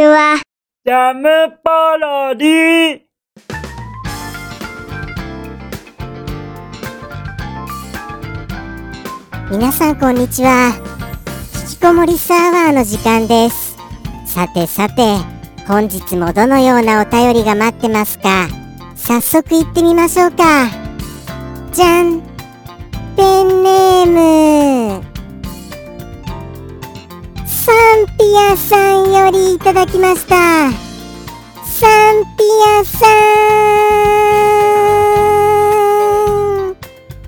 ちは。ジャムパロディ皆さんこんにちは。引きこもりサーバーの時間です。さてさて本日もどのようなお便りが待ってますか？早速行ってみましょうか。じゃん。ペンネームピアさんよりいただきました。サンピアさん。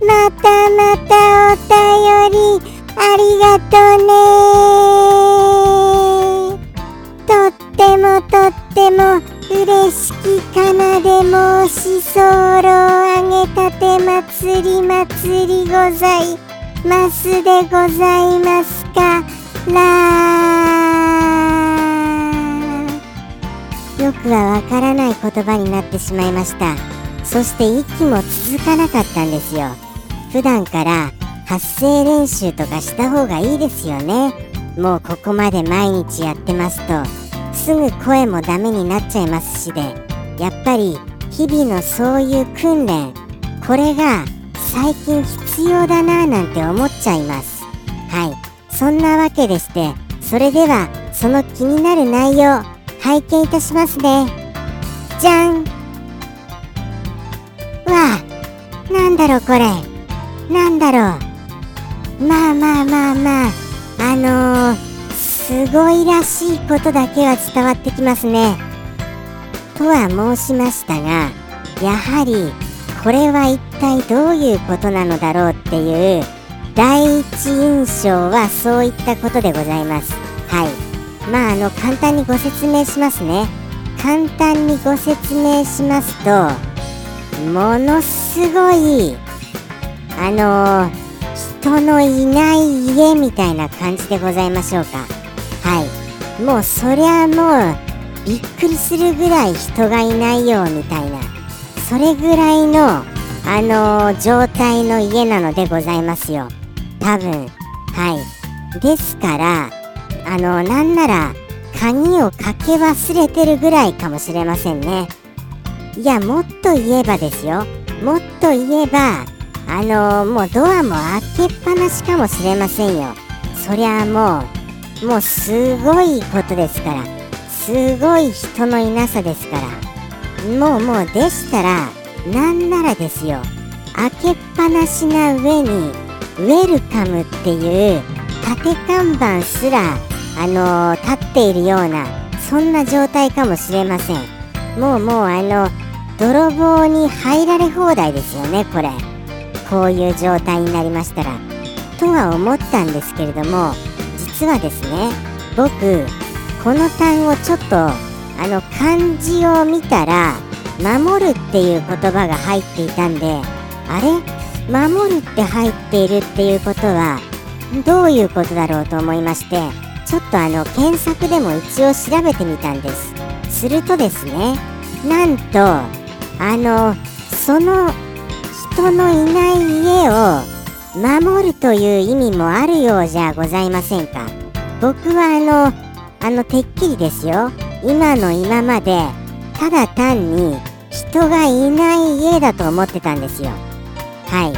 またまたお便りありがとうね。とってもとっても嬉しきかなで申し候あげたて祭り祭りございますでございますか。らよくはわからない言葉になってしまいました。そして息も続かなかったんですよ。普段から発声練習とかした方がいいですよね。もうここまで毎日やってますと。すぐ声もダメになっちゃいますしで。やっぱり日々のそういう訓練。これが最近必要だなぁなんて思っちゃいます。はい。そんなわけでしてそれではその気になる内容拝見いたしますね。じゃん。わあなんだろうこれ。なんだろう。まあまあまあまああのー、すごいらしいことだけは伝わってきますね。とは申しましたがやはりこれは一体どういうことなのだろうっていう第一印象はそういったことでございます。はい。まああの簡単にご説明しますね。簡単にご説明しますとものすごいあのー、人のいない家みたいな感じでございましょうか。はい。もうそりゃもうびっくりするぐらい人がいないよみたいな。それぐらいのあのー、状態の家なのでございますよ。多分。はい。ですからあの、なんなら鍵をかけ忘れてるぐらいかもしれませんね。いやもっと言えばですよ。もっと言えばあの、もうドアも開けっぱなしかもしれませんよ。そりゃもうもうすごいことですから。すごい人のいなさですから。もうもうでしたらなんならですよ。開けっぱなしな上にウェルカムっていう縦看板すらあのー、立っているようなそんな状態かもしれません。もうもうあの泥棒に入られ放題ですよねこれ。こういう状態になりましたら。とは思ったんですけれども実はですね僕この単語ちょっとあの漢字を見たら守るっていう言葉が入っていたんであれ？守るって入っているっていうことはどういうことだろうと思いましてちょっとあの検索でも一応調べてみたんです。するとですねなんとあのその人のいない家を守るという意味もあるようじゃございませんか。僕はあのあのてっきりですよ。今の今までただ単に人がいない家だと思ってたんですよ。はい。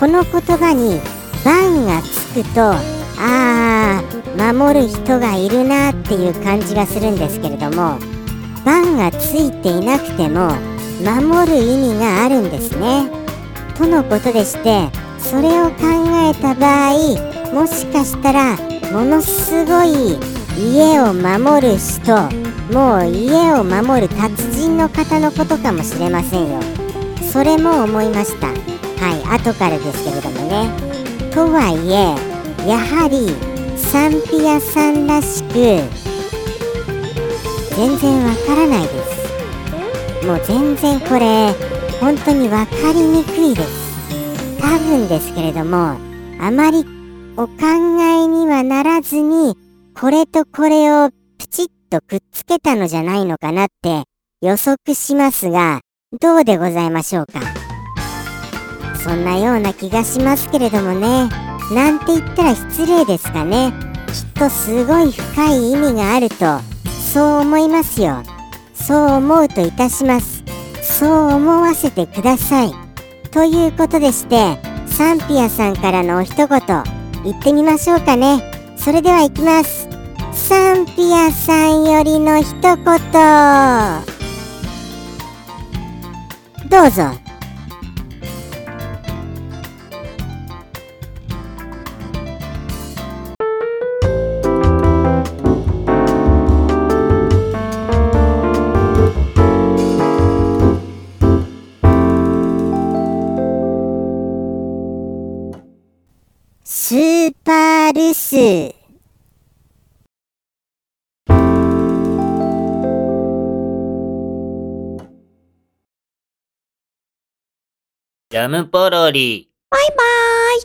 この言葉に「番」がつくとあー守る人がいるなっていう感じがするんですけれども番がついていなくても守る意味があるんですね。とのことでしてそれを考えた場合もしかしたらものすごい家を守る人もう家を守る達人の方のことかもしれませんよ。それも思いました。はい後からですけれどもね。とはいえやはりサンピアさんらしく全然わからないです。もう全然これ本当に分かりにくいです。多分ですけれどもあまりお考えにはならずにこれとこれをプチッとくっつけたのじゃないのかなって予測しますが、どうでございましょうか。そんなような気がしますけれどもね、なんて言ったら失礼ですかね。きっとすごい深い意味があると、そう思いますよ。そう思うといたします。そう思わせてください。ということでして、サンピアさんからのお一言、言ってみましょうかね。それでは行きます。サンピアさんよりの一言。どうぞ。ジャムポロリ。バイバーイ。